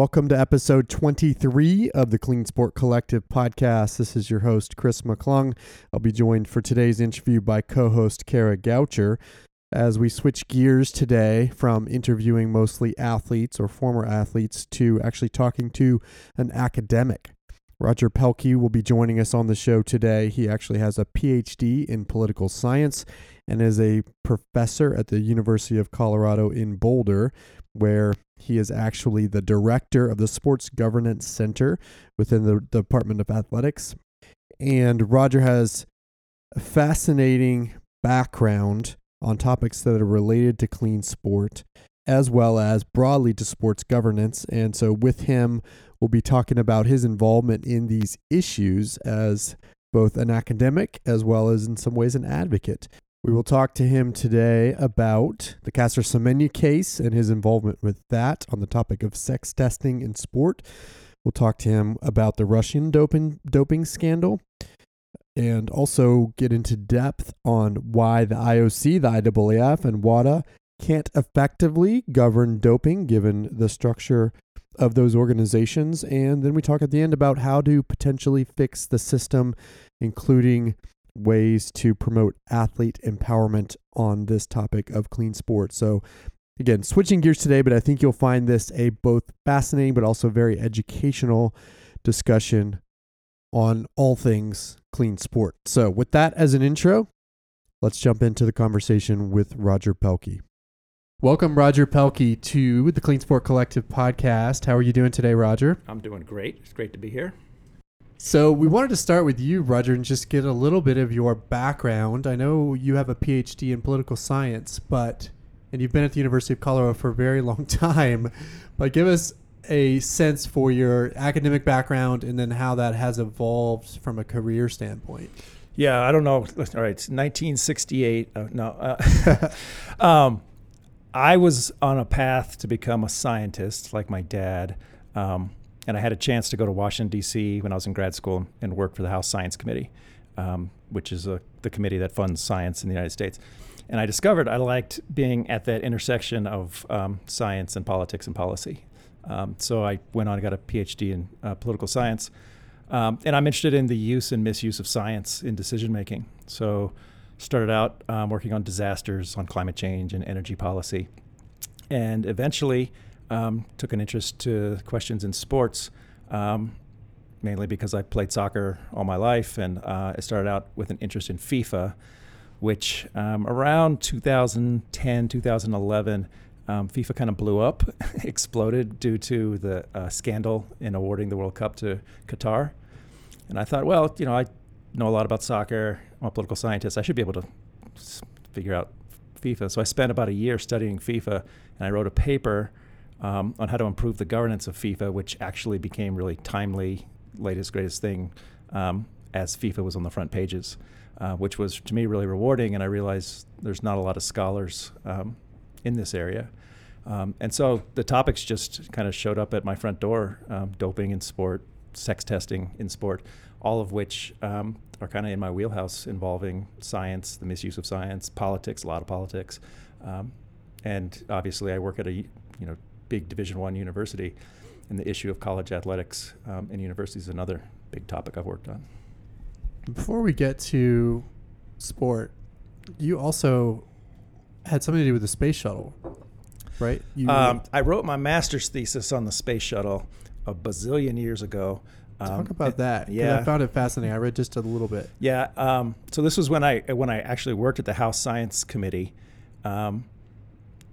Welcome to episode 23 of the Clean Sport Collective podcast. This is your host, Chris McClung. I'll be joined for today's interview by co host Kara Goucher as we switch gears today from interviewing mostly athletes or former athletes to actually talking to an academic. Roger Pielke will be joining us on the show today. He actually has a PhD in political science and is a professor at the University of Colorado in Boulder, where he is actually the director of the Sports Governance Center within the Department of Athletics. And Roger has a fascinating background on topics that are related to clean sport as well as broadly to sports governance. And so, with him, we'll be talking about his involvement in these issues as both an academic as well as, in some ways, an advocate. We will talk to him today about the Caster Semenya case and his involvement with that on the topic of sex testing in sport. We'll talk to him about the Russian doping doping scandal and also get into depth on why the IOC, the IAAF, and WADA can't effectively govern doping given the structure of those organizations. And then we talk at the end about how to potentially fix the system, including ways to promote athlete empowerment on this topic of clean sports. So, again, switching gears today, but I think you'll find this a both fascinating but also very educational discussion on all things clean sport. So, with that as an intro, let's jump into the conversation with Roger Pielke. Welcome, Roger Pielke, to the Clean Sport Collective podcast. How are you doing today, Roger? I'm doing great. It's great to be here. So, we wanted to start with you, Roger, and just get a little bit of your background. I know you have a PhD in political science, but and you've been at the University of Colorado for a very long time. But give us a sense for your academic background and then how that has evolved from a career standpoint. Yeah, I don't know. All right, it's 1968. Uh, no, uh, um, I was on a path to become a scientist, like my dad. Um, and I had a chance to go to Washington, D.C. when I was in grad school and work for the House Science Committee, um, which is a, the committee that funds science in the United States. And I discovered I liked being at that intersection of um, science and politics and policy. Um, so I went on and got a PhD in uh, political science. Um, and I'm interested in the use and misuse of science in decision making. So started out um, working on disasters, on climate change and energy policy. And eventually um, took an interest to questions in sports, um, mainly because I played soccer all my life. And uh, I started out with an interest in FIFA, which um, around 2010, 2011, um, FIFA kind of blew up, exploded due to the uh, scandal in awarding the World Cup to Qatar. And I thought, well, you know, I know a lot about soccer. I'm a political scientist. I should be able to figure out FIFA. So I spent about a year studying FIFA, and I wrote a paper um, on how to improve the governance of FIFA, which actually became really timely, latest greatest thing um, as FIFA was on the front pages, uh, which was to me really rewarding. And I realized there's not a lot of scholars um, in this area. Um, and so the topics just kind of showed up at my front door um, doping in sport, sex testing in sport, all of which um, are kind of in my wheelhouse involving science, the misuse of science, politics, a lot of politics. Um, and obviously, I work at a you know big Division One university, and the issue of college athletics um, in universities is another big topic I've worked on. Before we get to sport, you also had something to do with the space shuttle, right? Um, I wrote my master's thesis on the space shuttle a bazillion years ago. Um, Talk about that. Yeah, I found it fascinating. I read just a little bit. Yeah. Um, so this was when I when I actually worked at the House Science Committee. Um,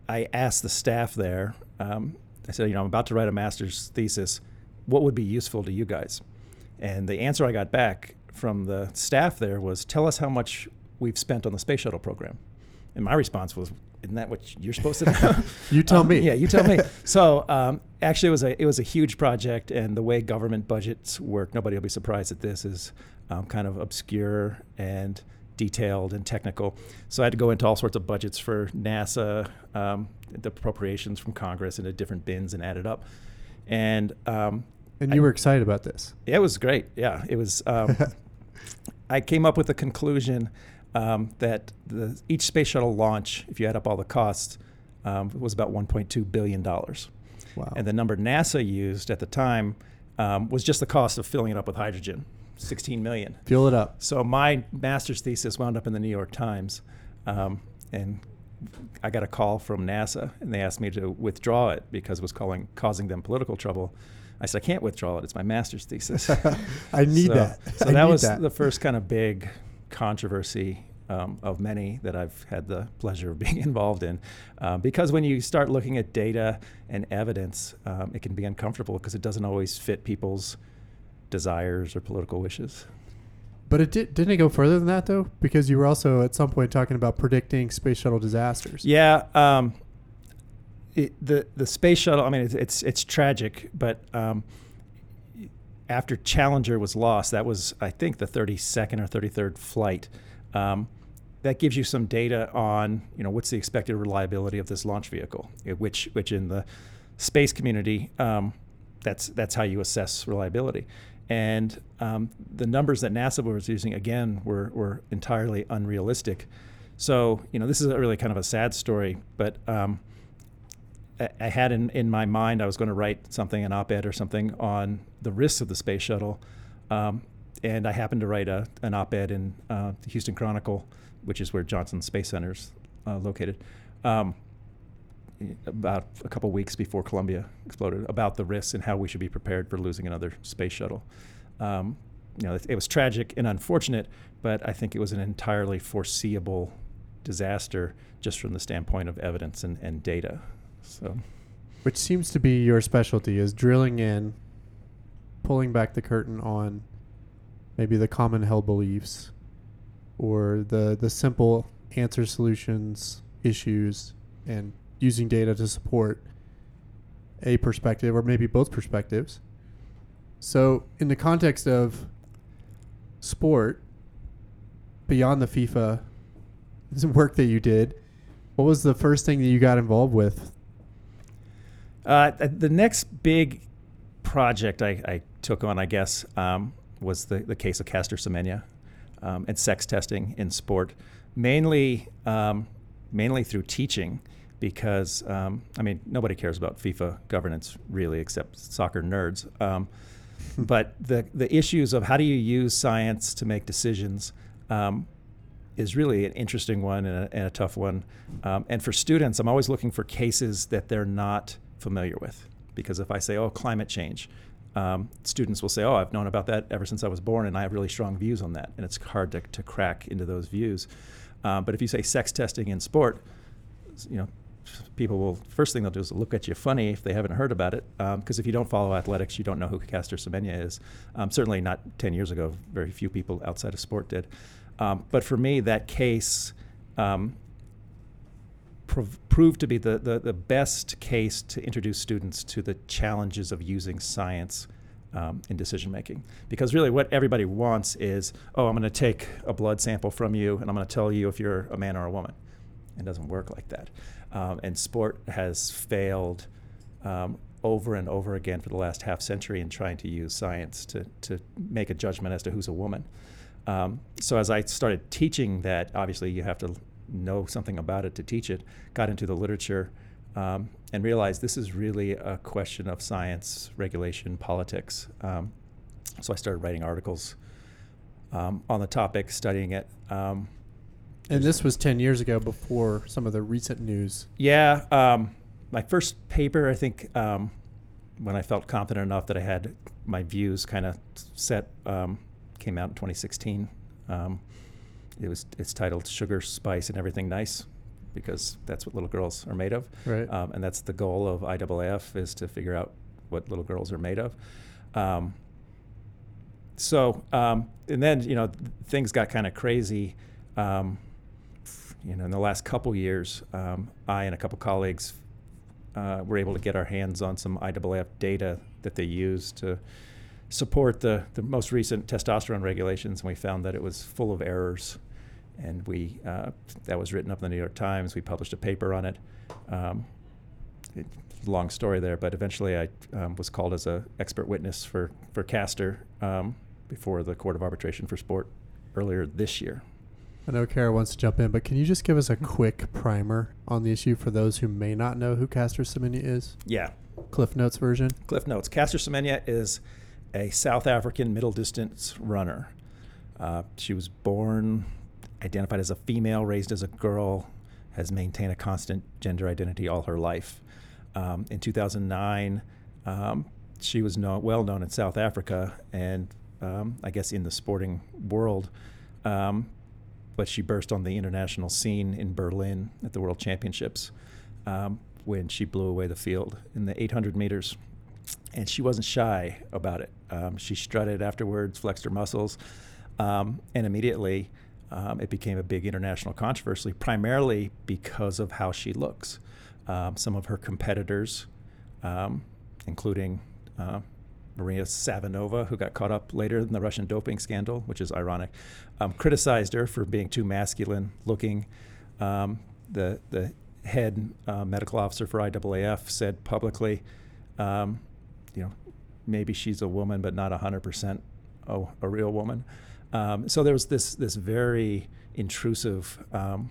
I asked the staff there. Um, I said, you know, I'm about to write a master's thesis. What would be useful to you guys? And the answer I got back from the staff there was, tell us how much we've spent on the space shuttle program. And my response was, isn't that what you're supposed to do? you tell um, me. Yeah, you tell me. so um, actually, it was a it was a huge project, and the way government budgets work, nobody will be surprised at this is um, kind of obscure and detailed and technical. So I had to go into all sorts of budgets for NASA, um, the appropriations from Congress into different bins and add it up. And um, and you I, were excited about this. Yeah it was great. Yeah, it was. Um, I came up with a conclusion um, that the, each space shuttle launch, if you add up all the costs, um, was about 1.2 billion dollars. Wow. And the number NASA used at the time um, was just the cost of filling it up with hydrogen, 16 million. Fuel it up. So my master's thesis wound up in the New York Times, um, and I got a call from NASA, and they asked me to withdraw it because it was calling, causing them political trouble. I said I can't withdraw it; it's my master's thesis. I need so, that. So I that was that. the first kind of big controversy um, of many that I've had the pleasure of being involved in. Um, because when you start looking at data and evidence, um, it can be uncomfortable because it doesn't always fit people's desires or political wishes. But it did, didn't it go further than that though? Because you were also at some point talking about predicting space shuttle disasters. Yeah. Um, it, the the space shuttle. I mean, it's it's, it's tragic, but um, after Challenger was lost, that was I think the 32nd or 33rd flight. Um, that gives you some data on you know what's the expected reliability of this launch vehicle, eh, which which in the space community, um, that's that's how you assess reliability. And um, the numbers that NASA was using again were were entirely unrealistic. So you know this is really kind of a sad story, but um, I, I had in, in my mind I was going to write something, an op-ed or something on the risks of the space shuttle, um, and I happened to write a, an op-ed in uh, the Houston Chronicle, which is where Johnson Space Center is uh, located, um, about a couple weeks before Columbia exploded, about the risks and how we should be prepared for losing another space shuttle. Um, you know, it, it was tragic and unfortunate, but I think it was an entirely foreseeable disaster just from the standpoint of evidence and, and data. So, Which seems to be your specialty is drilling in, pulling back the curtain on maybe the common held beliefs or the the simple answer solutions issues and using data to support a perspective or maybe both perspectives. So, in the context of sport, beyond the FIFA work that you did, what was the first thing that you got involved with? uh, the next big project I, I took on, I guess, um, was the, the case of Caster Semenya um, and sex testing in sport, mainly um, mainly through teaching, because um, I mean nobody cares about FIFA governance really, except soccer nerds. Um, but the the issues of how do you use science to make decisions um, is really an interesting one and a, and a tough one. Um, and for students, I'm always looking for cases that they're not familiar with, because if I say, "Oh, climate change," um, students will say, "Oh, I've known about that ever since I was born, and I have really strong views on that." And it's hard to, to crack into those views. Um, but if you say sex testing in sport, you know, people will first thing they'll do is look at you funny if they haven't heard about it. Because if you don't follow athletics, you don't know who Caster Semenya is. Um, certainly not 10 years ago. Very few people outside of sport did. Um, but for me, that case um, prov- proved to be the, the, the best case to introduce students to the challenges of using science um, in decision making. Because really, what everybody wants is, oh, I'm going to take a blood sample from you and I'm going to tell you if you're a man or a woman. It doesn't work like that. Um, and sport has failed um, over and over again for the last half century in trying to use science to, to make a judgment as to who's a woman. Um, so as I started teaching that, obviously you have to know something about it to teach it, got into the literature, um, and realized this is really a question of science, regulation, politics. Um, so I started writing articles um, on the topic, studying it. Um, And this was 10 years ago before some of the recent news. Yeah, um, my first paper, I think, um, when I felt confident enough that I had my views kind of set, um, came out in 2016. Um, it was it's titled "Sugar, Spice, and Everything Nice," because that's what little girls are made of, Right. um, and that's the goal of IAAF is to figure out what little girls are made of. Um, so, um, and then you know th- things got kind of crazy. Um, you know, in the last couple years, um, I and a couple colleagues uh, were able to get our hands on some IAAF data that they use to support the, the most recent testosterone regulations, and we found that it was full of errors. And we uh, that was written up in the New York Times. We published a paper on it. Um, it long story there, but eventually I um, was called as a expert witness for for Caster um, before the Court of Arbitration for Sport earlier this year. I know Kara wants to jump in, but can you just give us a quick primer on the issue for those who may not know who Caster Semenya is? Yeah. Cliff Notes version. Cliff Notes. Caster Semenya is a South African middle distance runner. Uh, she was born identified as a female, raised as a girl, has maintained a constant gender identity all her life. Um, in 2009, um, she was know, well known in South Africa and um, I guess in the sporting world. Um, but she burst on the international scene in Berlin at the World Championships um, when she blew away the field in the 800 meters. And she wasn't shy about it. Um, she strutted afterwards, flexed her muscles, and immediately um, it became a big international controversy, primarily because of how she looks. Um, some of her competitors, um, including uh, Maria Savinova, who got caught up later in the Russian doping scandal, which is ironic, um, criticized her for being too masculine looking. Um, the the head uh, medical officer for IAAF said publicly, um, you know, maybe she's a woman, but not 100% oh, a real woman. Um, so there was this this very intrusive um,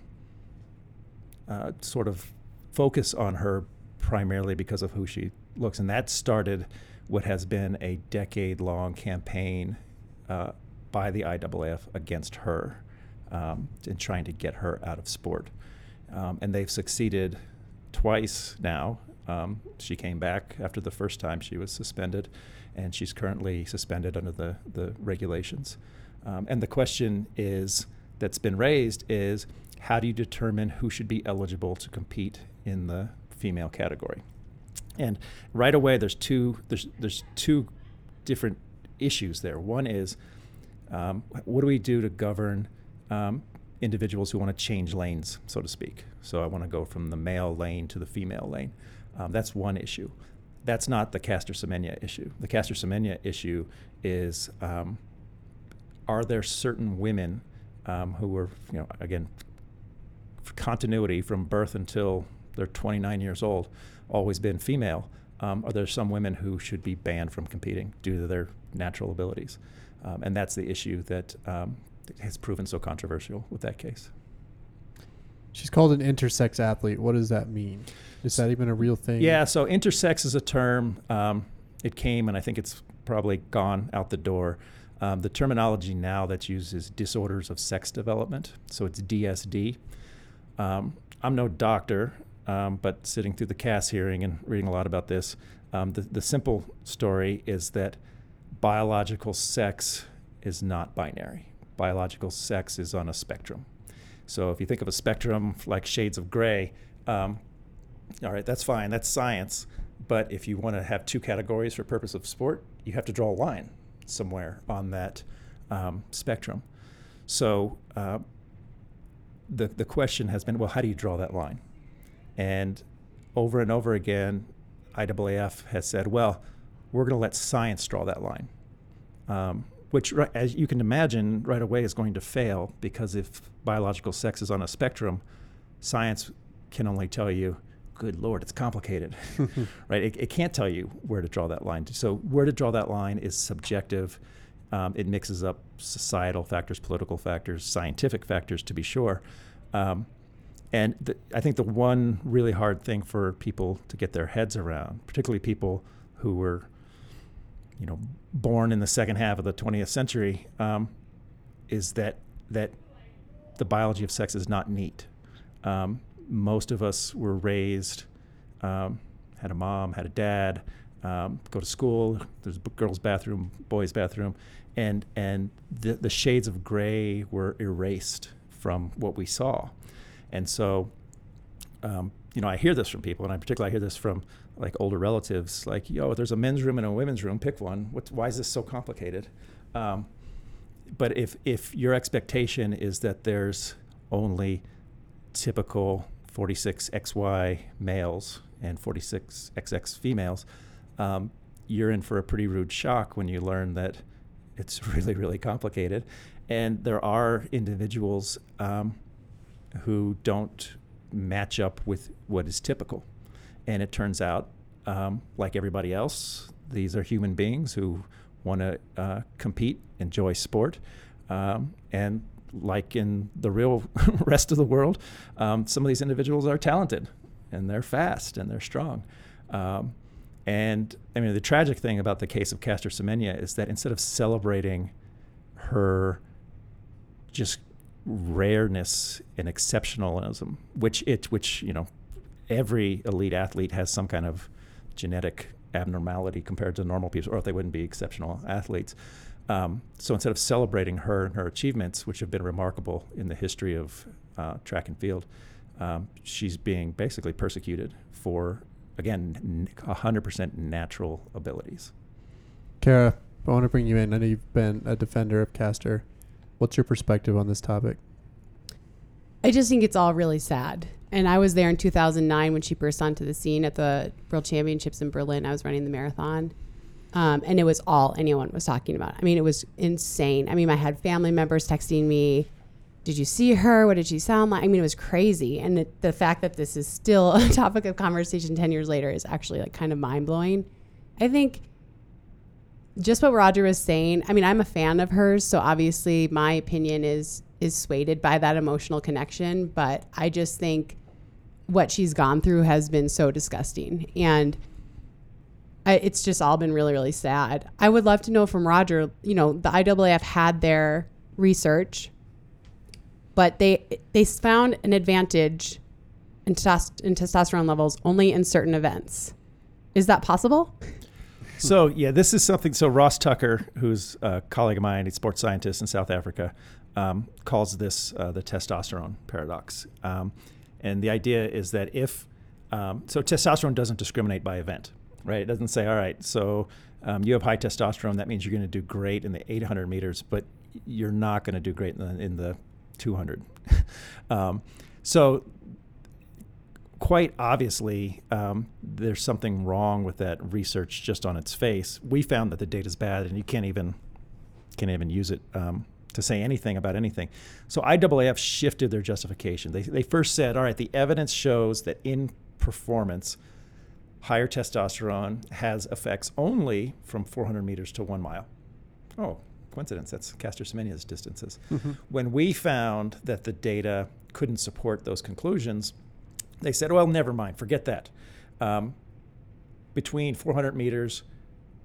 uh, sort of focus on her primarily because of who she looks, and that started what has been a decade long campaign uh, by the IAAF against her um, in trying to get her out of sport, um, and they've succeeded twice now. Um, she came back after the first time she was suspended, and she's currently suspended under the the regulations. Um, and the question is that's been raised is how do you determine who should be eligible to compete in the female category? And right away, there's two there's there's two different issues there. One is um, what do we do to govern um, individuals who want to change lanes, so to speak? So I want to go from the male lane to the female lane. Um, that's one issue. That's not the Caster Semenya issue. The Caster Semenya issue is um, are there certain women um, who were, you know, again, continuity from birth until they're 29 years old, always been female? Um, are there some women who should be banned from competing due to their natural abilities? Um, and that's the issue that um, has proven so controversial with that case. She's called an intersex athlete. What does that mean? Is that even a real thing? Yeah, so intersex is a term. Um, it came, and I think it's probably gone out the door. Um, the terminology now that's used is disorders of sex development, so it's DSD. Um, I'm no doctor, um, but sitting through the CAS hearing and reading a lot about this, um, the, the simple story is that biological sex is not binary. Biological sex is on a spectrum. So if you think of a spectrum like shades of gray, um, all right, that's fine, that's science. But if you want to have two categories for purpose of sport, you have to draw a line somewhere on that um, spectrum. So uh, the the question has been, well, how do you draw that line? And over and over again, IAAF has said, well, we're going to let science draw that line, um, which, as you can imagine, right away is going to fail because if biological sex is on a spectrum, science can only tell you good lord, it's complicated, right? It, it, can't tell you where to draw that line. So where to draw that line is subjective. Um, it mixes up societal factors, political factors, scientific factors, to be sure. Um, and I think the one really hard thing for people to get their heads around, particularly people who were, you know, born in the second half of the 20th century, um, is that that the biology of sex is not neat. Um, most of us were raised, um, had a mom, had a dad, um, go to school. There's a girls' bathroom, boys' bathroom, and and the the shades of gray were erased from what we saw, and so, um, you know, I hear this from people, and I particularly I hear this from like older relatives, like, yo, there's a men's room and a women's room, pick one. What, why is this so complicated? Um, but if if your expectation is that there's only typical 46XY males and 46XX females, um, you're in for a pretty rude shock when you learn that it's really, really complicated. And there are individuals um, who don't match up with what is typical. And it turns out, um, like everybody else, these are human beings who want to uh, compete, enjoy sport, um, and like in the real rest of the world, um, some of these individuals are talented and they're fast and they're strong. Um, And I mean, the tragic thing about the case of Caster Semenya is that instead of celebrating her just rareness and exceptionalism, which it, which you know, every elite athlete has some kind of genetic abnormality compared to normal people, or they wouldn't be exceptional athletes. Um, so instead of celebrating her and her achievements, which have been remarkable in the history of uh, track and field, um, she's being basically persecuted for, again, 100% natural abilities. Kara, I want to bring you in. I know you've been a defender of Caster. What's your perspective on this topic? I just think it's all really sad. And I was there in 2009 when she burst onto the scene at the World Championships in Berlin. I was running the marathon. Um, and it was all anyone was talking about. I mean, it was insane. I mean, I had family members texting me, Did you see her? What did she sound like? I mean, it was crazy. And the fact that this is still a topic of conversation 10 years later is actually like kind of mind blowing. I think just what Roger was saying, I mean, I'm a fan of hers. So obviously, my opinion is is swayed by that emotional connection. But I just think what she's gone through has been so disgusting. And I, it's just all been really, really sad. I would love to know from Roger, you know, the IAAF had their research, but they they found an advantage in, in testosterone levels only in certain events. Is that possible? So yeah, this is something. So Ross Tucker, who's a colleague of mine, he's a sports scientist in South Africa, um, calls this uh, the testosterone paradox. Um, and the idea is that if um, so, testosterone doesn't discriminate by event right? It doesn't say, all right, so um, you have high testosterone. That means you're going to do great in the 800 meters, but you're not going to do great in the, in the 200. um, so, quite obviously, um, there's something wrong with that research just on its face. We found that the data is bad, and you can't even can't even use it um, to say anything about anything. So IAAF shifted their justification. They, they first said, all right, the evidence shows that in performance, higher testosterone has effects only from 400 meters to one mile. Oh, coincidence. That's Caster Semenya's distances. Mm-hmm. When we found that the data couldn't support those conclusions, they said, well, never mind, forget that. Um, between 400 meters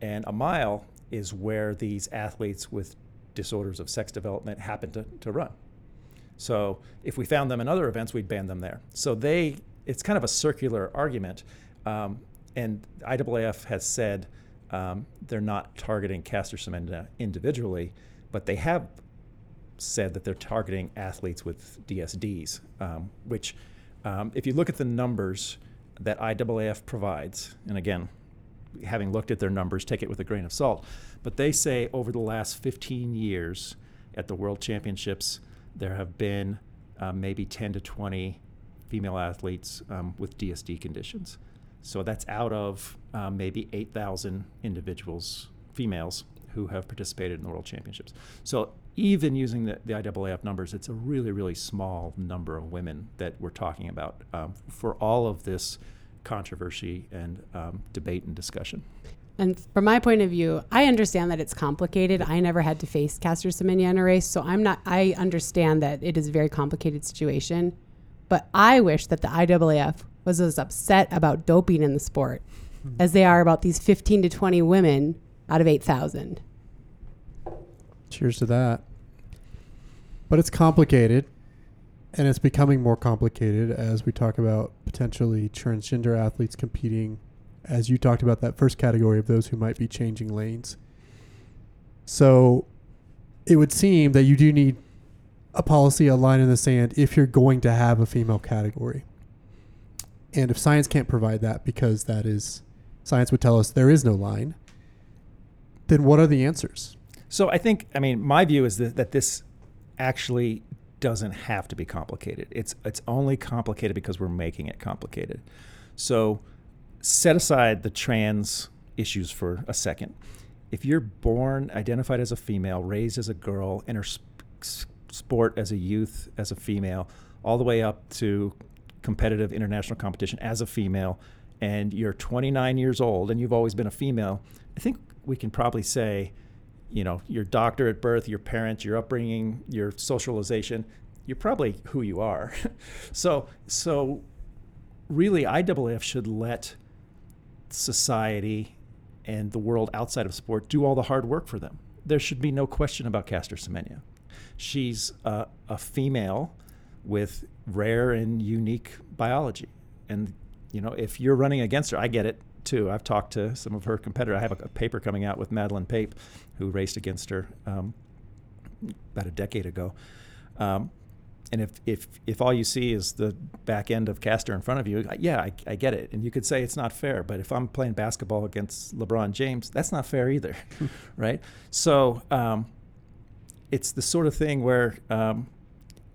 and a mile is where these athletes with disorders of sex development happen to, to run. So if we found them in other events, we'd ban them there. So they, it's kind of a circular argument. Um, and IAAF has said um, they're not targeting Caster Semenya individually, but they have said that they're targeting athletes with DSDs, um, which, um, if you look at the numbers that IAAF provides, and again, having looked at their numbers, take it with a grain of salt, but they say over the last 15 years at the World Championships, there have been uh, maybe 10 to 20 female athletes um, with DSD conditions. So that's out of um, maybe 8,000 individuals, females, who have participated in the World Championships. So even using the, the IAAF numbers, it's a really, really small number of women that we're talking about um, for all of this controversy and um, debate and discussion. And from my point of view, I understand that it's complicated. I never had to face Caster Semenya in a race, so I'm not. I understand that it is a very complicated situation, but I wish that the IAAF was as upset about doping in the sport mm-hmm. as they are about these 15 to 20 women out of 8,000. Cheers to that. But it's complicated, and it's becoming more complicated as we talk about potentially transgender athletes competing, as you talked about that first category of those who might be changing lanes. So it would seem that you do need a policy, a line in the sand, if you're going to have a female category. And if science can't provide that because that is science would tell us there is no line, then what are the answers? So I think, I mean, my view is that, that this actually doesn't have to be complicated. It's it's only complicated because we're making it complicated. So set aside the trans issues for a second. If you're born identified as a female, raised as a girl, enter sp- sport as a youth, as a female, all the way up to competitive international competition as a female and you're 29 years old and you've always been a female, I think we can probably say, you know, your doctor at birth, your parents, your upbringing, your socialization, you're probably who you are. so, so really, IAAF should let society and the world outside of sport do all the hard work for them. There should be no question about Caster Semenya. She's a, a female with rare and unique biology. And, you know, if you're running against her, I get it too. I've talked to some of her competitors. I have a, a paper coming out with Madeleine Pape, who raced against her um, about a decade ago. Um, and if, if, if all you see is the back end of Caster in front of you, yeah, I, I, get it. And you could say it's not fair. But if I'm playing basketball against LeBron James, that's not fair either, right? So um, it's the sort of thing where um,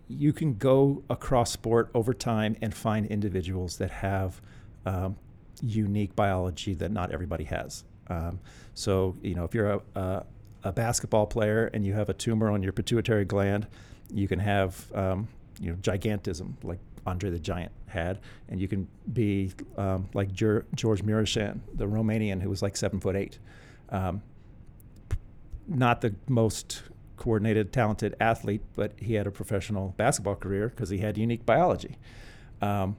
you can go across sport over time and find individuals that have um, unique biology that not everybody has. Um, so, you know, if you're a, a, a basketball player and you have a tumor on your pituitary gland, you can have um, you know gigantism like Andre the Giant had, and you can be um, like George Muresan, the Romanian who was like seven foot eight. Um, not the most coordinated, talented athlete, but he had a professional basketball career because he had unique biology. Um,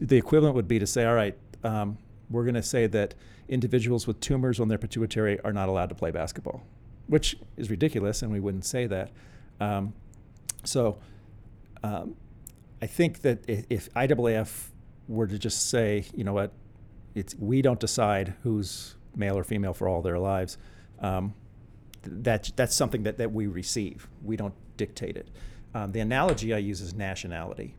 the equivalent would be to say, all right, um, we're going to say that individuals with tumors on their pituitary are not allowed to play basketball, which is ridiculous, and we wouldn't say that. Um, so um, I think that if, if IAAF were to just say, you know what, it's we don't decide who's male or female for all their lives. Um, that that's something that, that we receive. We don't dictate it. Um, the analogy I use is nationality.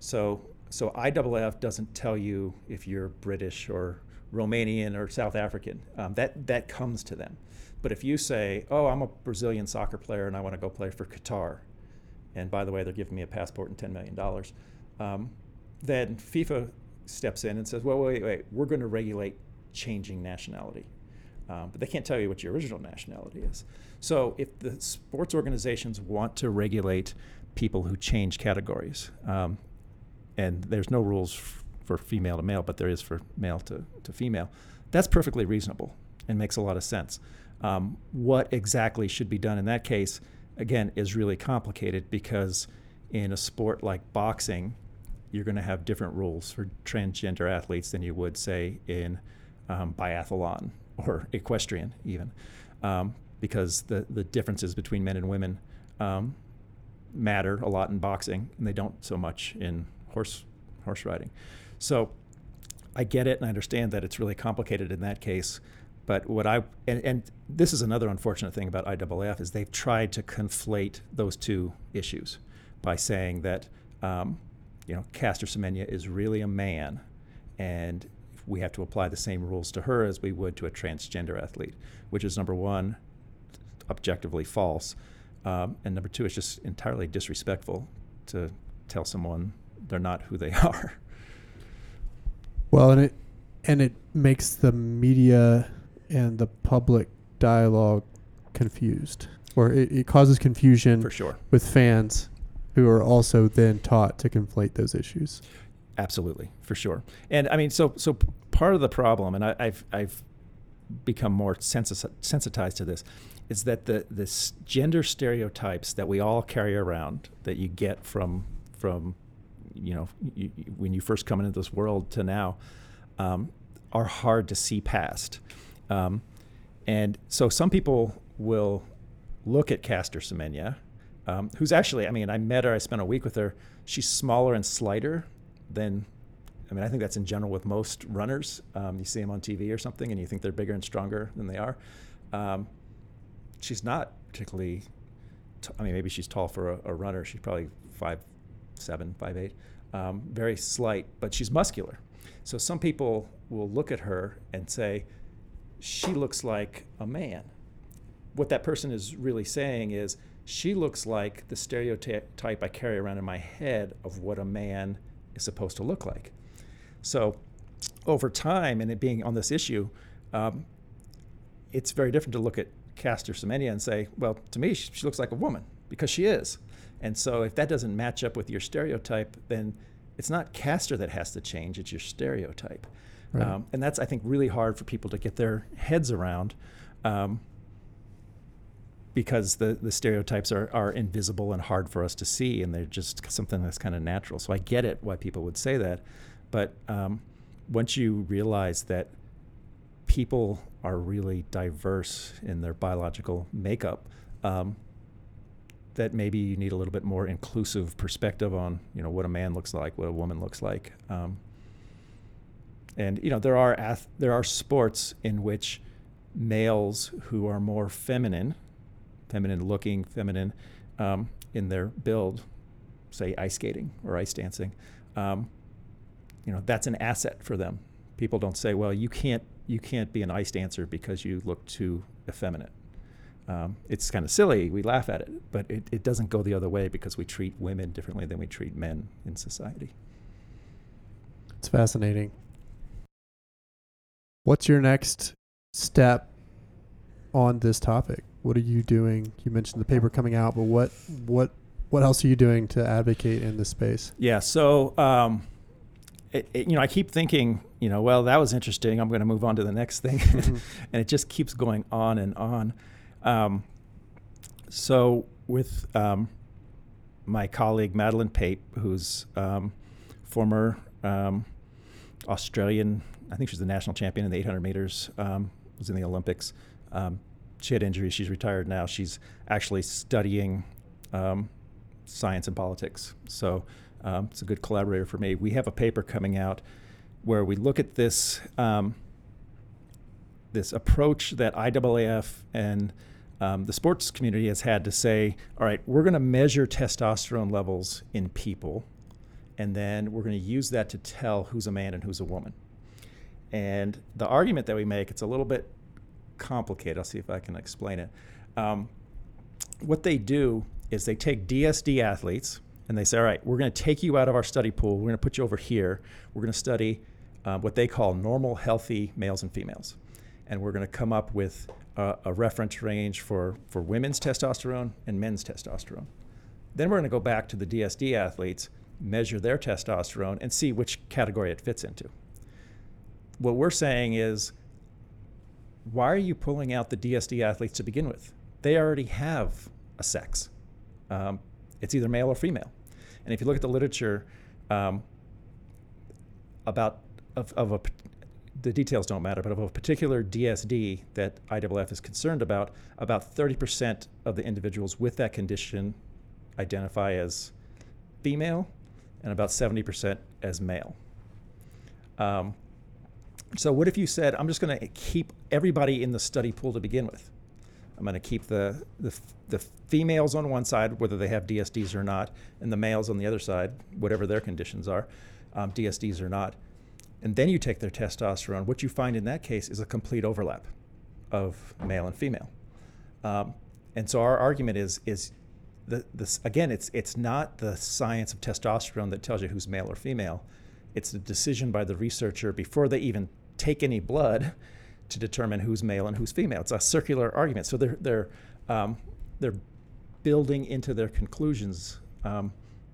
So so IAAF doesn't tell you if you're British or Romanian or South African. Um, that that comes to them. But if you say, "Oh, I'm a Brazilian soccer player and I want to go play for Qatar," and by the way, they're giving me a passport and $10 million, um, then FIFA steps in and says, well, wait, wait, we're going to regulate changing nationality. Um, but they can't tell you what your original nationality is. So if the sports organizations want to regulate people who change categories, um, and there's no rules f- for female to male, but there is for male to, to female, that's perfectly reasonable and makes a lot of sense. Um, what exactly should be done in that case again, is really complicated because in a sport like boxing, you're going to have different rules for transgender athletes than you would, say, in um, biathlon or equestrian, even, um, because the, the differences between men and women um, matter a lot in boxing, and they don't so much in horse horse riding. So I get it, and I understand that it's really complicated in that case. But what I and, and this is another unfortunate thing about IAAF is they've tried to conflate those two issues by saying that um, you know Caster Semenya is really a man, and we have to apply the same rules to her as we would to a transgender athlete, which is number one, objectively false, um, and number two, it's just entirely disrespectful to tell someone they're not who they are. Well, and it and it makes the media and the public dialogue confused, or it, it causes confusion for sure with fans who are also then taught to conflate those issues. Absolutely, for sure. And I mean, so so part of the problem, and I, have I've become more sensitized to this, is that the this gender stereotypes that we all carry around that you get from from you know you, when you first come into this world to now um, are hard to see past. Um, and so some people will look at Caster Semenya, um, who's actually, I mean, I met her, I spent a week with her. She's smaller and slighter than, I mean, I think that's in general with most runners. Um, you see them on TV or something and you think they're bigger and stronger than they are. Um, she's not particularly, t- I mean, maybe she's tall for a, a, runner. She's probably five, seven, five, eight. Um, very slight, but she's muscular. So some people will look at her and say, she looks like a man. What that person is really saying is, she looks like the stereotype I carry around in my head of what a man is supposed to look like. So, over time, and it being on this issue, um, it's very different to look at Caster Semenya and say, well, to me, she, she looks like a woman because she is. And so, if that doesn't match up with your stereotype, then it's not Caster that has to change, it's your stereotype. Right. Um, and that's, I think, really hard for people to get their heads around um, because the, the stereotypes are, are invisible and hard for us to see, and they're just something that's kind of natural. So I get it why people would say that. But um, once you realize that people are really diverse in their biological makeup, um, that maybe you need a little bit more inclusive perspective on you know what a man looks like, what a woman looks like. Um, and you know there are ath- there are sports in which males who are more feminine, feminine looking, feminine um, in their build, say ice skating or ice dancing, um, you know that's an asset for them. People don't say, well, you can't you can't be an ice dancer because you look too effeminate. Um, it's kind of silly. We laugh at it, but it, it doesn't go the other way because we treat women differently than we treat men in society. It's fascinating. What's your next step on this topic? What are you doing? You mentioned the paper coming out, but what what what else are you doing to advocate in this space? Yeah. So, um, it, it, you know, I keep thinking, you know, well, that was interesting. I'm going to move on to the next thing, mm-hmm. and it just keeps going on and on. Um, so, with um, my colleague Madeleine Pape, who's um, former um, Australian, I think she's the national champion in the 800 meters, um, was in the Olympics. Um, she had injuries. She's retired now. She's actually studying science and politics. So it's a good collaborator for me. We have a paper coming out where we look at this um, this approach that IAAF and um, the sports community has had to say, all right, we're going to measure testosterone levels in people, and then we're going to use that to tell who's a man and who's a woman. And the argument that we make, it's a little bit complicated. I'll see if I can explain it. Um, what they do is they take DSD athletes and they say, all right, we're going to take you out of our study pool. We're going to put you over here. We're going to study uh, what they call normal, healthy males and females. And we're going to come up with a, a reference range for, for women's testosterone and men's testosterone. Then we're going to go back to the DSD athletes, measure their testosterone, and see which category it fits into. What we're saying is, why are you pulling out the DSD athletes to begin with? They already have a sex. Um, it's either male or female. And if you look at the literature um, about of, of a the details don't matter, but of a particular DSD that IAAF is concerned about, about 30% of the individuals with that condition identify as female, and about 70% as male. Um, so, what if you said, I'm just going to keep everybody in the study pool to begin with? I'm going to keep the, the, the females on one side, whether they have DSDs or not, and the males on the other side, whatever their conditions are, um, DSDs or not. And then you take their testosterone. What you find in that case is a complete overlap of male and female. Um, and so our argument is is the, this again it's it's not the science of testosterone that tells you who's male or female. It's the decision by the researcher before they even take any blood to determine who's male and who's female. It's a circular argument. So they're they're um, they're building into their conclusions um,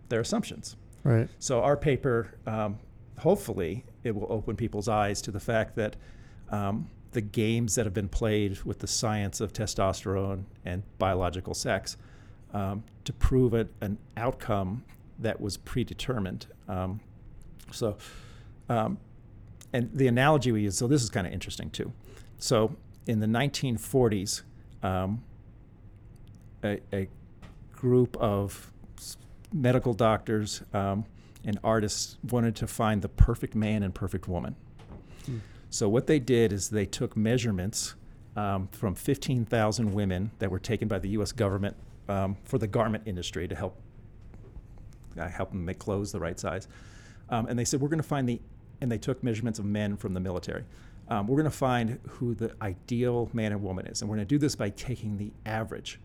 their assumptions. Right. So our paper, um, hopefully, it will open people's eyes to the fact that um, the games that have been played with the science of testosterone and biological sex um, to prove an outcome that was predetermined. Um, so and the analogy we use, so this is kind of interesting too. So in the 1940s, um, a, a, group of medical doctors um, and artists wanted to find the perfect man and perfect woman. Hmm. So what they did is they took measurements um, from 15,000 women that were taken by the U.S. government um, for the garment industry to help uh, help them make clothes the right size. Um, and they said we're going to find the and they took measurements of men from the military. Um, we're going to find who the ideal man and woman is, and we're going to do this by taking the average.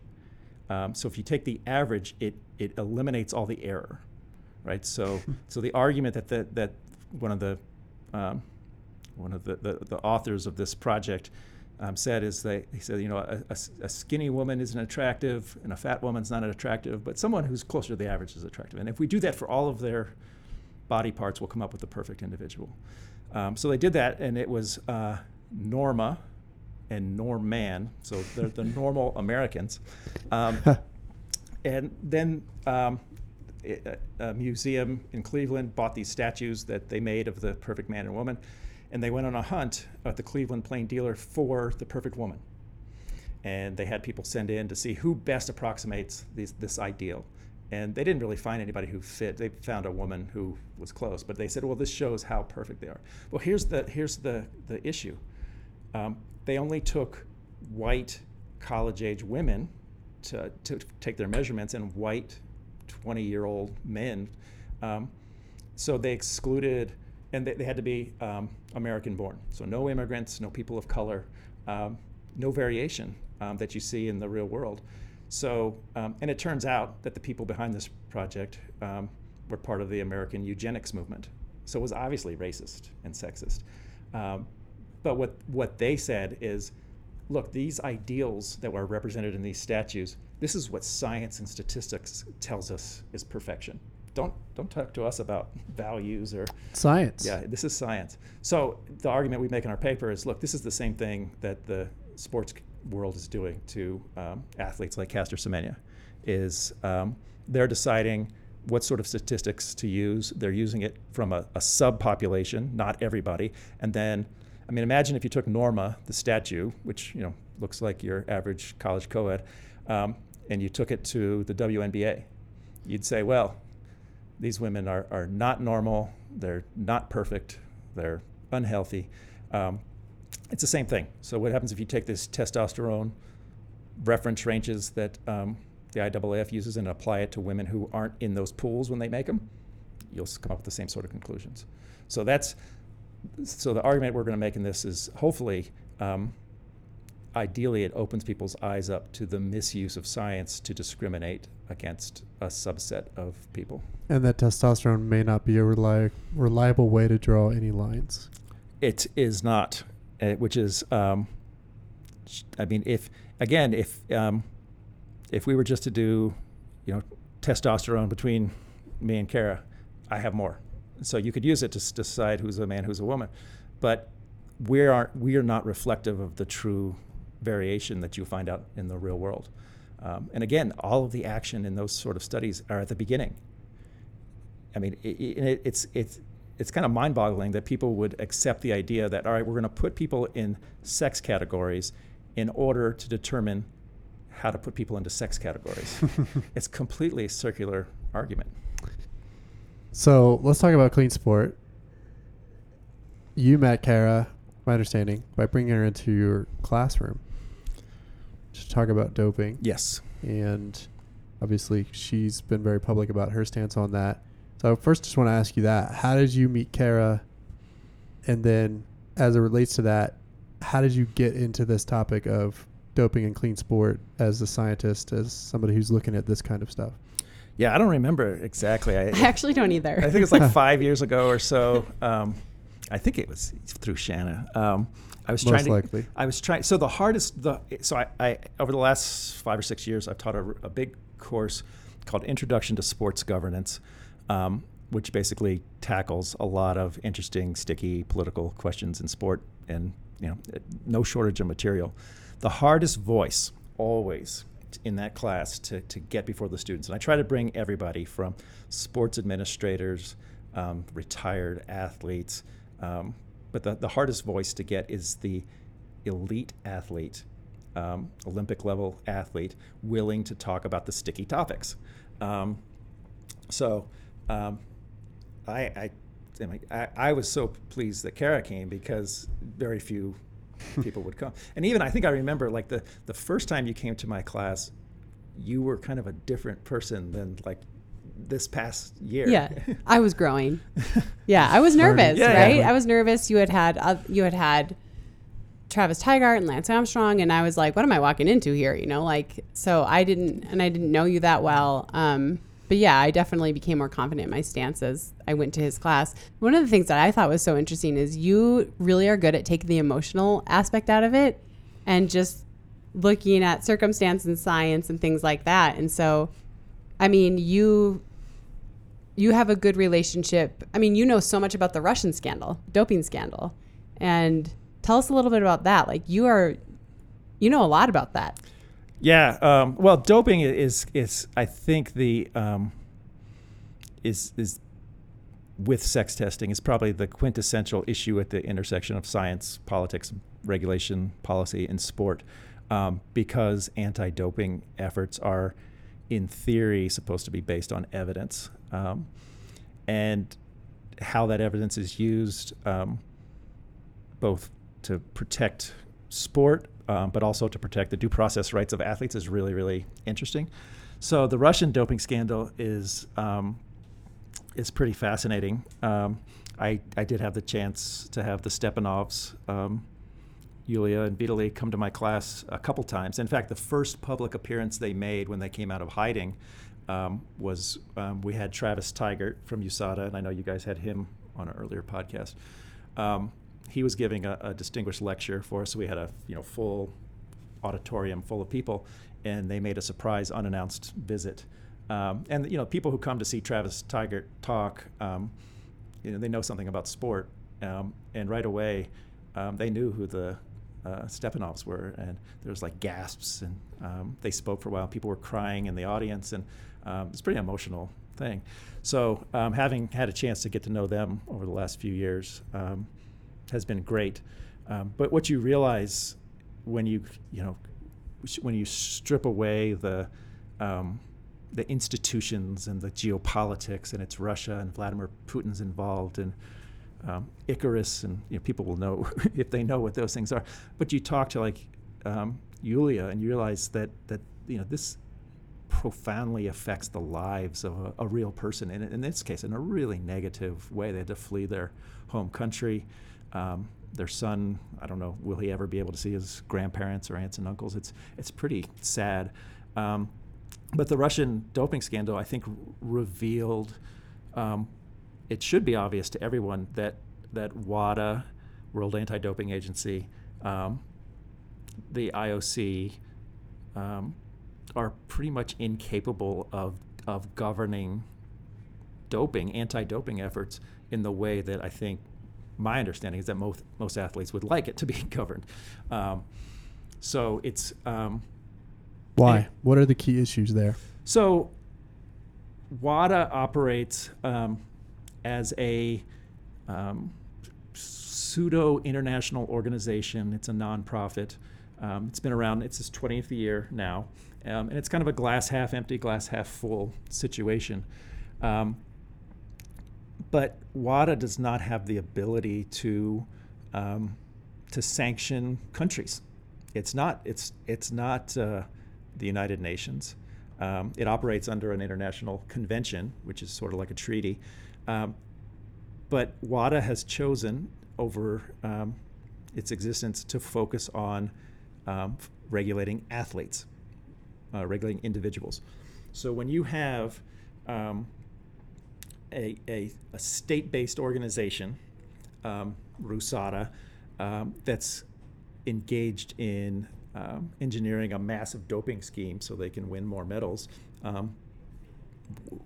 Um, so if you take the average, it it eliminates all the error, right? So so the argument that that, that one of the um, one of the, the, the, authors of this project um, said is that he said, you know, a, a, a, skinny woman isn't attractive and a fat woman's not attractive, but someone who's closer to the average is attractive. And if we do that for all of their body parts, we'll come up with the perfect individual. Um, so they did that, and it was uh, Norma and Norman, so they're the normal Americans. Um, and then um, a museum in Cleveland bought these statues that they made of the perfect man and woman. and they went on a hunt at the Cleveland Plain Dealer for the perfect woman. And they had people send in to see who best approximates these, this ideal. And they didn't really find anybody who fit. They found a woman who was close, but they said, "Well, this shows how perfect they are." Well, here's the here's the the issue. Um, they only took white college-age women to, to take their measurements and white 20-year-old men. Um, so they excluded, and they, they had to be um, American-born. So no immigrants, no people of color, um, no variation um, that you see in the real world. So, um, and it turns out that the people behind this project were part of the American eugenics movement. So it was obviously racist and sexist. But what, what they said is look, these ideals that are represented in these statues, this is what science and statistics tells us is perfection. Don't, don't talk to us about values or Science. yeah, this is science. So the argument we make in our paper is, look, this is the same thing that the sports world is doing to um, athletes like Caster Semenya. Is um, they're deciding what sort of statistics to use. They're using it from a, a subpopulation, not everybody. And then, I mean, imagine if you took Norma, the statue, which you know looks like your average college co-ed, um, and you took it to the WNBA. You'd say, well, these women are, are not normal, they're not perfect, they're unhealthy. Um, it's the same thing. So, what happens if you take this testosterone reference ranges that um, the IAAF uses and apply it to women who aren't in those pools when they make them? You'll come up with the same sort of conclusions. So, that's so the argument we're going to make in this is hopefully, um, ideally, it opens people's eyes up to the misuse of science to discriminate against a subset of people. And that testosterone may not be a reli- reliable way to draw any lines. It is not, uh, which is, um, I mean, if again, if um, if we were just to do, you know, testosterone between me and Kara, I have more. So you could use it to s- decide who's a man, who's a woman, but we aren't. We are not reflective of the true variation that you find out in the real world. Um, and again, all of the action in those sort of studies are at the beginning. I mean, it, it, it's it's it's kind of mind-boggling that people would accept the idea that all right, we're going to put people in sex categories in order to determine how to put people into sex categories. it's completely a circular argument. So let's talk about clean sport. You met Kara, my understanding, by bringing her into your classroom to talk about doping. Yes. And obviously, she's been very public about her stance on that. So, first, just want to ask you that. How did you meet Kara? And then, as it relates to that, how did you get into this topic of doping and clean sport as a scientist, as somebody who's looking at this kind of stuff? Yeah, I don't remember exactly. I, I actually don't either. I think it's like five years ago or so. Um, I think it was through Shanna. Um, I was Most trying to. likely. I was trying. So the hardest. The so I, I over the last five or six years, I've taught a, a big course called Introduction to Sports Governance, um, which basically tackles a lot of interesting, sticky political questions in sport, and you know, no shortage of material. The hardest voice always in that class to, to get before the students. And I try to bring everybody from sports administrators, um, retired athletes, um, but the, the hardest voice to get is the elite athlete, um, Olympic level athlete, willing to talk about the sticky topics. Um, so um, I, I, I, I, I was so pleased that Kara came because very few people would come. And even I think I remember like the, the first time you came to my class, you were kind of a different person than like this past year. Yeah, I was growing. Yeah, I was nervous, Yeah, yeah. right? I was nervous. You had had uh, you had had Travis Tygart and Lance Armstrong, and I was like, "What am I walking into here?" You know, like so I didn't, and I didn't know you that well. Um, but yeah, I definitely became more confident in my stance as I went to his class. One of the things that I thought was so interesting is you really are good at taking the emotional aspect out of it, and just looking at circumstance and science and things like that. And so, I mean, you you have a good relationship. I mean, you know so much about the Russian scandal, doping scandal. And tell us a little bit about that. Like you are you know a lot about that. Yeah. Um, well, doping is is I think the um, is is with sex testing is probably the quintessential issue at the intersection of science, politics, regulation, policy, and sport, um, because anti-doping efforts are, in theory, supposed to be based on evidence, um, and how that evidence is used, um, both to protect sport, um, but also to protect the due process rights of athletes, is really, really interesting. So the Russian doping scandal is um, is pretty fascinating. Um, I, I did have the chance to have the Stepanovs, um, Yulia and Vitaly, come to my class a couple times. In fact, the first public appearance they made when they came out of hiding um, was um, we had Travis Tygart from USADA, and I know you guys had him on an earlier podcast. Um, he was giving a, a, distinguished lecture for us. We had a you know full auditorium full of people, and they made a surprise unannounced visit. Um, and you know, people who come to see Travis Tygart talk, um, you know, they know something about sport, um, and right away, um, they knew who the uh, Stepanovs were, and there was like gasps, and um, they spoke for a while. People were crying in the audience, and um, it's a pretty emotional thing. So, having had a chance to get to know them over the last few years has been great. but what you realize when you you know when you strip away the um, the institutions and the geopolitics and it's Russia and Vladimir Putin's involved and um, Icarus and you know, people will know if they know what those things are. But you talk to like um, Yulia and you realize that that you know this profoundly affects the lives of a, a real person. And in this case, in a really negative way, they had to flee their home country. Um, their son, I don't know, will he ever be able to see his grandparents or aunts and uncles? It's it's pretty sad. Um, but the Russian doping scandal, I think, revealed. Um, it should be obvious to everyone that that WADA, World Anti-Doping Agency, um, the IOC, um, are pretty much incapable of of governing doping, anti-doping efforts in the way that I think my understanding is that most most athletes would like it to be governed. Um, so it's um, why? what are the key issues there? So WADA operates um, as a um, pseudo international organization. It's a nonprofit. Um, it's been around. It's its 20th year now, um, and it's kind of a glass half empty, glass half full situation. Um, but WADA does not have the ability to um, to sanction countries. It's not. It's it's not uh, the United Nations. Um, it operates under an international convention, which is sort of like a treaty. Um, but WADA has chosen over um, its existence to focus on um, regulating athletes, uh, regulating individuals. So when you have um, a, a, a state based organization, um, RUSADA, um, that's engaged in um, engineering a massive doping scheme so they can win more medals. Um,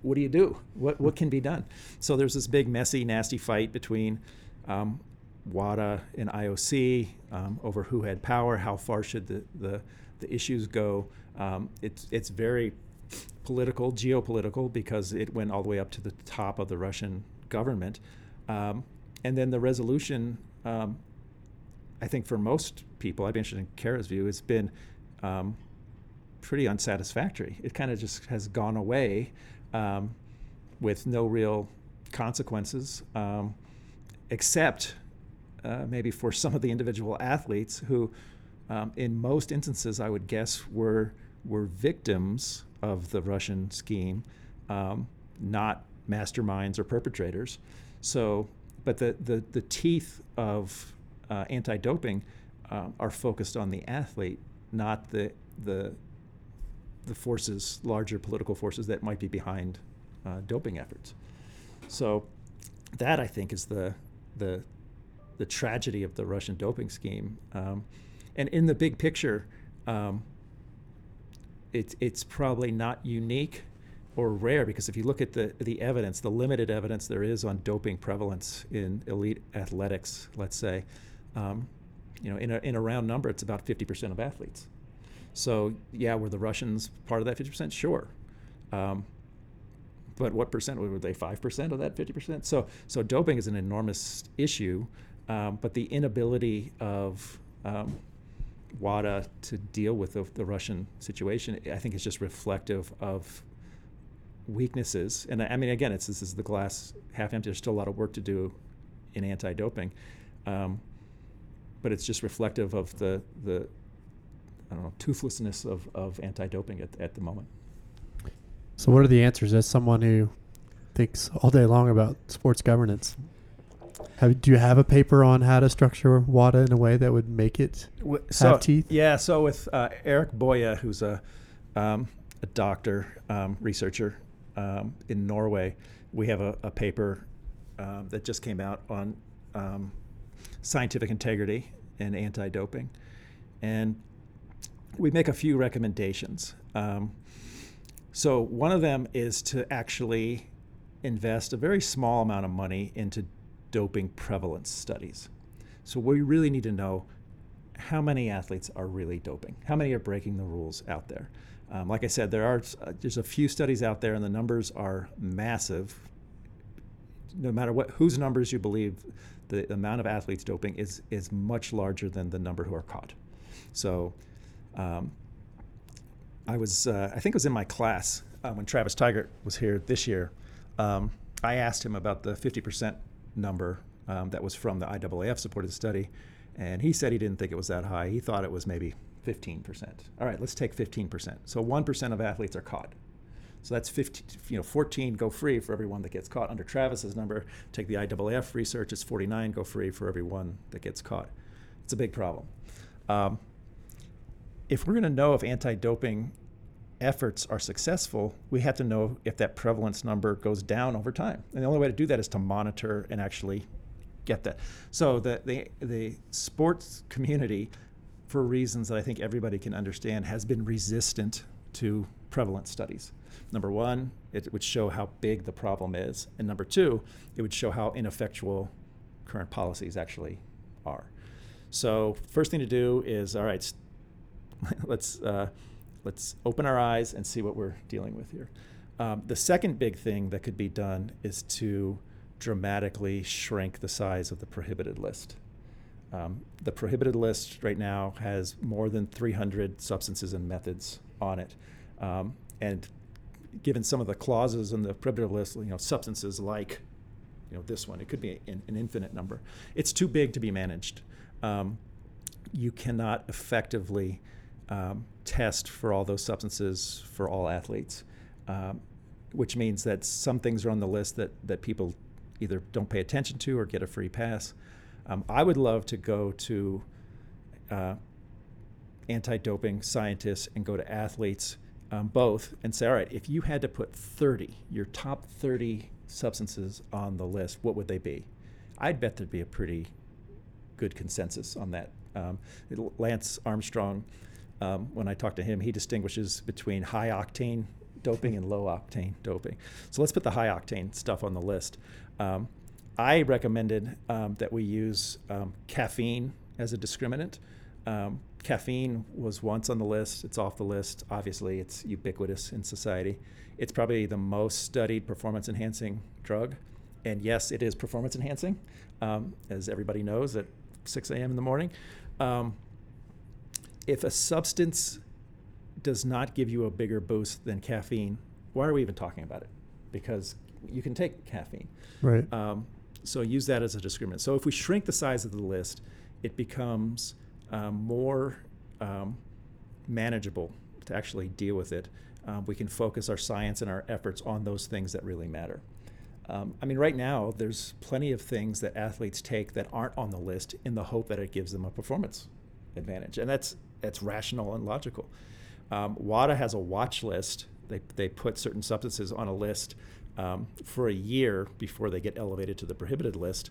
what do you do? What, what can be done? So there's this big, messy, nasty fight between um, WADA and IOC um, over who had power, how far should the, the, the issues go. Um, it's, it's very political, geopolitical, because it went all the way up to the top of the Russian government. Um, and then the resolution, um, I think for most people, I'd be interested in Kara's view, has been um, pretty unsatisfactory. It kind of just has gone away um, with no real consequences, um, except uh, maybe for some of the individual athletes who, um, in most instances, I would guess were were victims of the Russian scheme, um, not masterminds or perpetrators. So, but the, the, the teeth of uh, anti doping um, are focused on the athlete, not the, the, the forces, larger political forces that might be behind uh, doping efforts. So, that I think is the, the, the tragedy of the Russian doping scheme. Um, and in the big picture, um, it's it's probably not unique or rare because if you look at the the evidence, the limited evidence there is on doping prevalence in elite athletics, let's say, um, you know, in a, in a round number, it's about 50% of athletes. So yeah, were the Russians part of that 50%? Sure, um, but what percent were they? Five percent of that fifty percent. So so doping is an enormous issue, um, but the inability of um, WADA to deal with the, the, Russian situation, I think, is just reflective of weaknesses. And I, I mean, again, it's this is the glass half empty. There's still a lot of work to do in anti-doping, um, but it's just reflective of the the I don't know toothlessness of, of anti-doping at, at the moment. So, what are the answers as someone who thinks all day long about sports governance? Have, do you have a paper on how to structure WADA in a way that would make it so, have teeth? Yeah. So with uh, Erik Boye, who's a um, a doctor um, researcher um, in Norway, we have a, a paper um, that just came out on um, scientific integrity and anti-doping, and we make a few recommendations. Um, so one of them is to actually invest a very small amount of money into doping prevalence studies. So we really need to know how many athletes are really doping, how many are breaking the rules out there. Um, like I said, there are uh, there's a few studies out there, and the numbers are massive. No matter what whose numbers you believe, the amount of athletes doping is is much larger than the number who are caught. So, um, I was uh, I think it was in my class uh, when Travis Tygart was here this year. Um, I asked him about the 50% number um, that was from the IAAF supported study, and he said he didn't think it was that high. He thought it was maybe 15%. All right, let's take 15%. So 1% of athletes are caught. So that's 15, you know, 14 go free for everyone that gets caught. Under Travis's number, take the IAAF research, it's 49 go free for everyone that gets caught. It's a big problem. Um, if we're going to know if anti-doping efforts are successful, we have to know if that prevalence number goes down over time. And the only way to do that is to monitor and actually get that. So the the, the sports community, for reasons that I think everybody can understand, has been resistant to prevalence studies. Number one, it would show how big the problem is, and number two, it would show how ineffectual current policies actually are. So first thing to do is all right. Let's uh, let's open our eyes and see what we're dealing with here. Um, the second big thing that could be done is to dramatically shrink the size of the prohibited list. Um, the prohibited list right now has more than 300 substances and methods on it. Um, and given some of the clauses in the prohibited list, you know, substances like, you know, this one, it could be an, an infinite number. It's too big to be managed. Um, you cannot effectively um, test for all those substances for all athletes, um, which means that some things are on the list that, that people either don't pay attention to or get a free pass. Um, I would love to go to uh, anti doping scientists and go to athletes um, both and say, all right, if you had to put 30, your top 30 substances on the list, what would they be? I'd bet there'd be a pretty good consensus on that. Um, Lance Armstrong um, when I talk to him, he distinguishes between high octane doping and low octane doping. So let's put the high octane stuff on the list. Um, I recommended um, that we use um, caffeine as a discriminant. Um, caffeine was once on the list, it's off the list. Obviously, it's ubiquitous in society. It's probably the most studied performance enhancing drug. And yes, it is performance enhancing, um, as everybody knows at 6 a.m. in the morning. If a substance does not give you a bigger boost than caffeine, why are we even talking about it? Because you can take caffeine. Right. Um, so use that as a discriminant. So if we shrink the size of the list, it becomes um, more um, manageable to actually deal with it. Um, we can focus our science and our efforts on those things that really matter. Um, I mean, right now, there's plenty of things that athletes take that aren't on the list in the hope that it gives them a performance advantage. And that's it's rational and logical. Um, WADA has a watch list. They, they put certain substances on a list um, for a year before they get elevated to the prohibited list.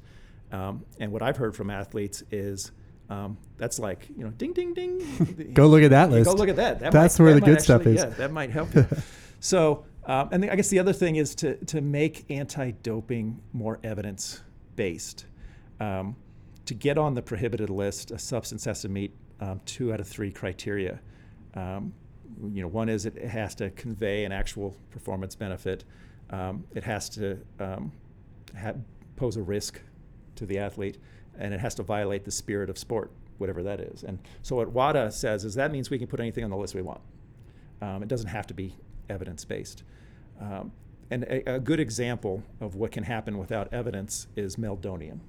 Um, and what I've heard from athletes is um, that's like, you know, ding, ding, ding. go look at that list. Go look at that. that that's might, where that the good actually, stuff is. Yeah, that might help you. so, um, and I guess the other thing is to, to make anti doping more evidence based. Um, to get on the prohibited list, a substance has to meet um, two out of three criteria. Um, you know, one is it has to convey an actual performance benefit. Um, it has to um, ha- pose a risk to the athlete, and it has to violate the spirit of sport, whatever that is. And so what WADA says is that means we can put anything on the list we want. Um, it doesn't have to be evidence based. And a, a, good example of what can happen without evidence is meldonium.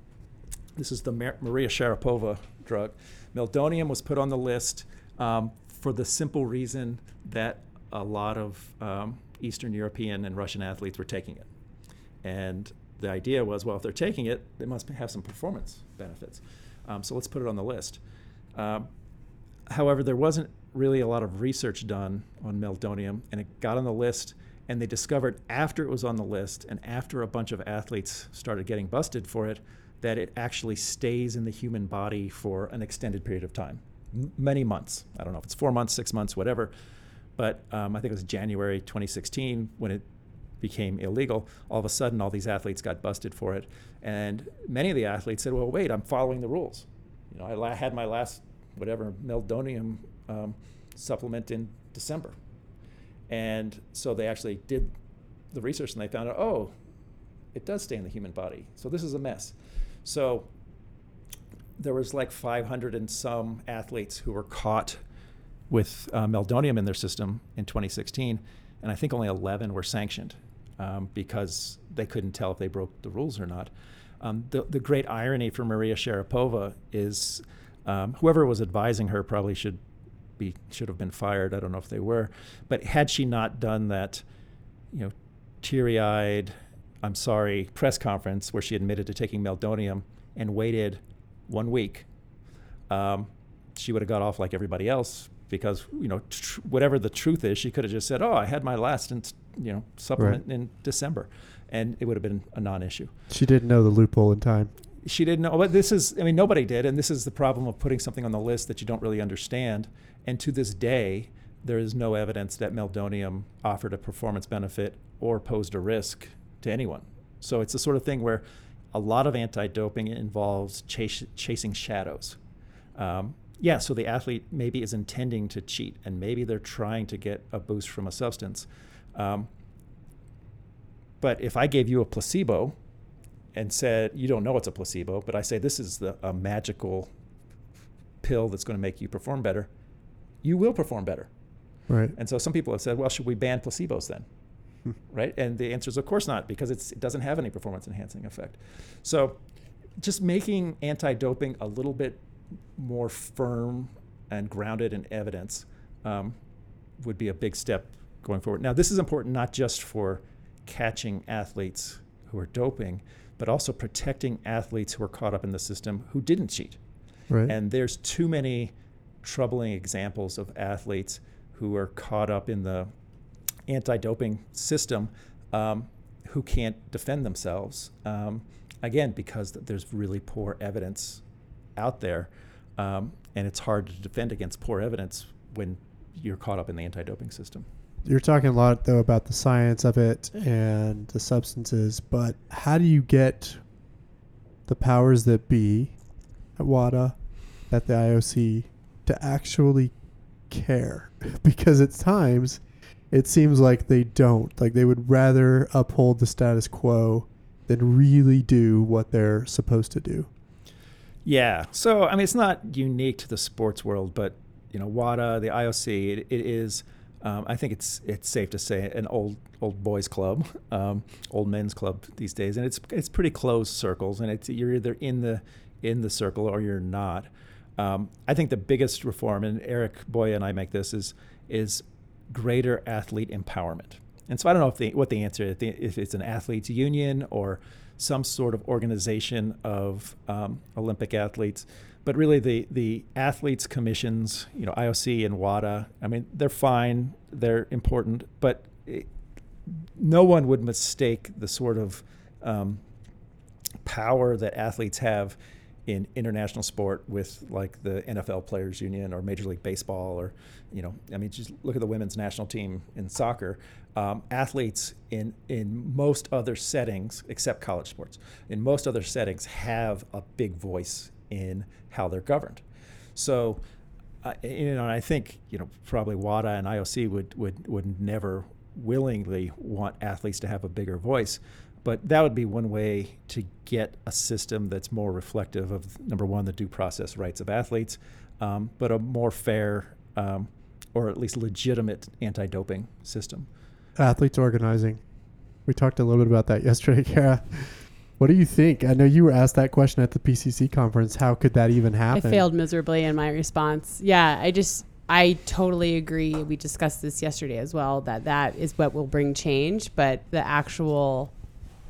This is the Mar- Maria Sharapova drug. Meldonium was put on the list um, for the simple reason that a lot of um, Eastern European and Russian athletes were taking it. And the idea was, well, if they're taking it, they must have some performance benefits. Um, so let's put it on the list. Um, however, there wasn't really a lot of research done on meldonium, and it got on the list. And they discovered after it was on the list, and after a bunch of athletes started getting busted for it, that it actually stays in the human body for an extended period of time, M- many months. I don't know if it's four months, six months, whatever. But um, I think it was January 2016 when it became illegal. All of a sudden, all these athletes got busted for it, and many of the athletes said, "Well, wait, I'm following the rules. You know, I la- had my last whatever meldonium um, supplement in December." And so they actually did the research and they found out, oh, it does stay in the human body. So this is a mess. So there was like 500 and some athletes who were caught with uh, meldonium in their system in 2016, and I think only 11 were sanctioned um, because they couldn't tell if they broke the rules or not. Um, the, the great irony for Maria Sharapova is um, whoever was advising her probably should be should have been fired. I don't know if they were, but had she not done that, you know, teary-eyed, I'm sorry, press conference where she admitted to taking meldonium and waited one week, um, she would have got off like everybody else because you know tr- whatever the truth is, she could have just said, "Oh, I had my last in, you know supplement right. in December," and it would have been a non-issue. She didn't know the loophole in time. She didn't know, but this is, I mean, nobody did, and this is the problem of putting something on the list that you don't really understand. And to this day, there is no evidence that meldonium offered a performance benefit or posed a risk to anyone. So it's the sort of thing where a lot of anti-doping involves chase, chasing shadows. Um, yeah, so the athlete maybe is intending to cheat, and maybe they're trying to get a boost from a substance. Um, but if I gave you a placebo and said you don't know it's a placebo, but I say this is the, a magical pill that's going to make you perform better, you will perform better. Right. And so some people have said, well, should we ban placebos then? Right? And the answer is, of course not, because it doesn't have any performance enhancing effect. So just making anti doping a little bit more firm and grounded in evidence um, would be a big step going forward. Now, this is important not just for catching athletes who are doping, but also protecting athletes who are caught up in the system who didn't cheat. Right. And there's too many troubling examples of athletes who are caught up in the anti-doping system um, who can't defend themselves. Um, again, because there's really poor evidence out there, um, and it's hard to defend against poor evidence when you're caught up in the anti-doping system. You're talking a lot though about the science of it and the substances, but how do you get the powers that be at WADA, at the IOC, to actually care? because at times it seems like they don't. Like they would rather uphold the status quo than really do what they're supposed to do. Yeah. So I mean, it's not unique to the sports world, but you know, WADA, the IOC, it, it is. Um, I think it's it's safe to say an old old boys club, um, old men's club these days, and it's it's pretty closed circles, and it's you're either in the in the circle or you're not. Um, I think the biggest reform, and Erik Boye and I make this, is is greater athlete empowerment. And so I don't know if what the answer is, if it's an athletes union or some sort of organization of um, Olympic athletes, but really the the athletes commissions, you know, IOC and WADA. I mean, they're fine, they're important, but it, no one would mistake the sort of um, power that athletes have in international sport with like the NFL Players Union or Major League Baseball or, you know, I mean, just look at the women's national team in soccer. Um, athletes in in most other settings, except college sports, in most other settings, have a big voice in how they're governed. So, uh, you know, I think you know probably WADA and IOC would would would never willingly want athletes to have a bigger voice. But that would be one way to get a system that's more reflective of number one, the due process rights of athletes, um, but a more fair um, or at least legitimate anti-doping system. Athletes organizing. We talked a little bit about that yesterday, Kara. What do you think? I know you were asked that question at the PCC conference. How could that even happen? I failed miserably in my response. Yeah, I just I totally agree. We discussed this yesterday as well that that is what will bring change, but the actual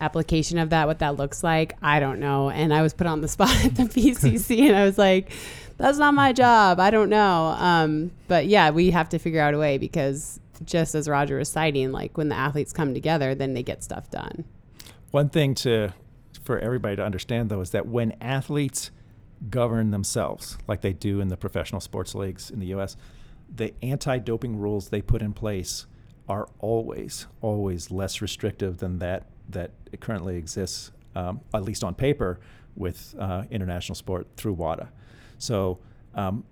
application of that, what that looks like, I don't know. And I was put on the spot at the PCC, and I was like, "That's not my job. I don't know." Um, but yeah, we have to figure out a way because just as Roger was citing, like when the athletes come together, then they get stuff done. One thing to for everybody to understand though is that when athletes govern themselves like they do in the professional sports leagues in the US, the anti-doping rules they put in place are always always less restrictive than that that currently exists, um, at least on paper, with uh, international sport through WADA. So um,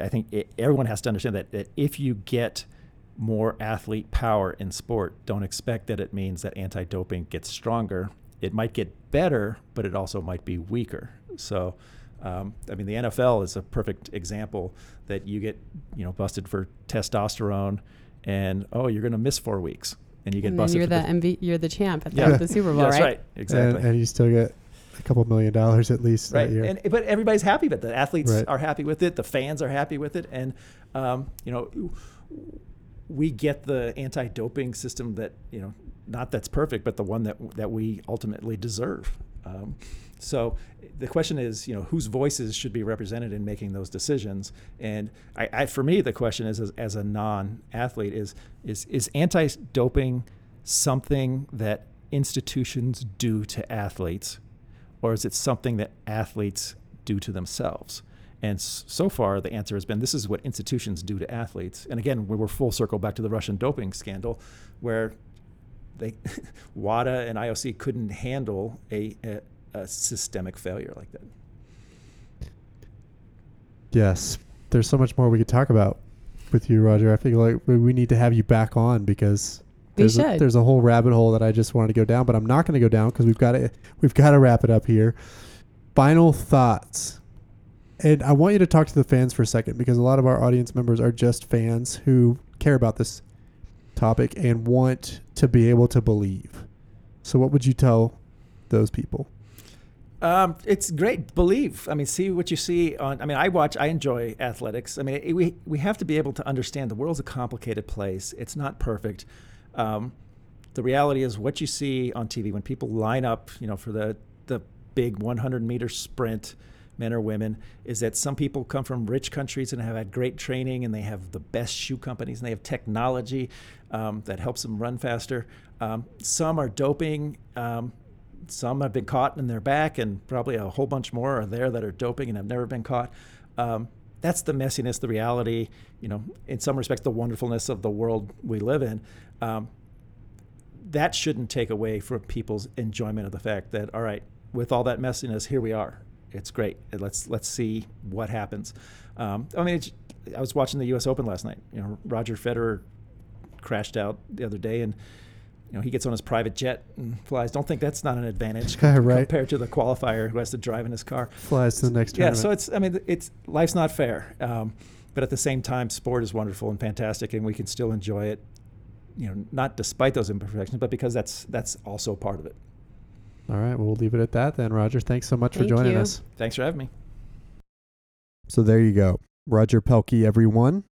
I think it, everyone has to understand that, that if you get more athlete power in sport, don't expect that it means that anti doping gets stronger. It might get better, but it also might be weaker. So, um, I mean, the NFL is a perfect example that you get, you know, busted for testosterone, and oh, you're going to miss four weeks and you get and busted. You're the, the MV, you're the champ at the, yeah. the Super Bowl, yeah, that's right? right. Exactly. And, and, you still get a couple million dollars at least right. that year. And, but everybody's happy with it. The athletes right. are happy with it. The fans are happy with it, and um, you know, we get the anti-doping system that you know, not that's perfect, but the one that that we ultimately deserve. Um, so the question is, you know, whose voices should be represented in making those decisions? And I, I, for me, the question is, as, as a non-athlete, is is is anti-doping something that institutions do to athletes, or is it something that athletes do to themselves? And so far, the answer has been this is what institutions do to athletes. And again, we were full circle back to the Russian doping scandal, where they WADA and IOC couldn't handle a, a, a systemic failure like that. Yes, there's so much more we could talk about with you, Roger. I feel like we need to have you back on because there's a, there's a whole rabbit hole that I just wanted to go down, but I'm not going to go down because we've got to we've got to wrap it up here. Final thoughts, and I want you to talk to the fans for a second because a lot of our audience members are just fans who care about this topic and want to be able to believe. So, what would you tell those people? Um, it's great. Believe. I mean, see what you see on. I mean, I watch. I enjoy athletics. I mean, it, we we have to be able to understand the world's a complicated place. It's not perfect. Um, the reality is, what you see on TV when people line up, you know, for the the big 100 meter sprint, men or women, is that some people come from rich countries and have had great training, and they have the best shoe companies, and they have technology um, that helps them run faster. Um, some are doping um, some have been caught in their back, and probably a whole bunch more are there that are doping and have never been caught. Um, that's the messiness, the reality, you know, in some respects, the wonderfulness of the world we live in. Um, that shouldn't take away from people's enjoyment of the fact that, all right, with all that messiness, here we are. It's great. Let's let's see what happens. Um, I mean, I was watching the U.S. Open last night. You know, Roger Federer crashed out the other day, and you know, he gets on his private jet and flies. Don't think that's not an advantage right. compared to the qualifier who has to drive in his car. Flies to the next yeah, tournament. so it's I mean it's life's not fair, um, but at the same time, sport is wonderful and fantastic, and we can still enjoy it. You know, not despite those imperfections, but because that's that's also part of it. All right, well, we'll leave it at that then. Roger, thanks so much Thank for joining you. us. Thanks for having me. So there you go, Roger Pielke, everyone.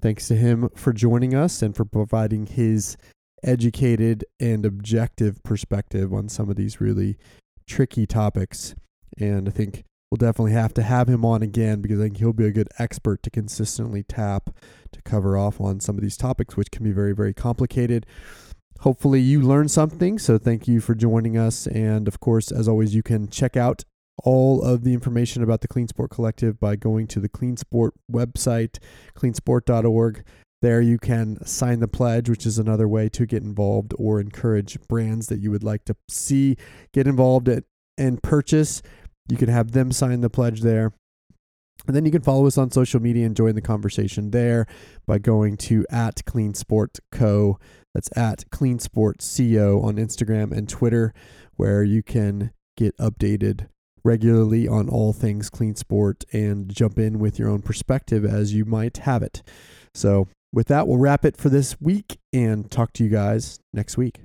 Thanks to him for joining us and for providing his educated and objective perspective on some of these really tricky topics. And I think we'll definitely have to have him on again because I think he'll be a good expert to consistently tap to cover off on some of these topics, which can be very, very complicated. Hopefully, you learned something. So, thank you for joining us. And of course, as always, you can check out all of the information about the Clean Sport Collective by going to the Clean Sport website, cleansport.org. There, you can sign the pledge, which is another way to get involved or encourage brands that you would like to see get involved at, and purchase. You can have them sign the pledge there. And then you can follow us on social media and join the conversation there by going to at Clean Sport Co. That's at Clean Sport CO on Instagram and Twitter, where you can get updated regularly on all things clean sport and jump in with your own perspective as you might have it. So with that, we'll wrap it for this week and talk to you guys next week.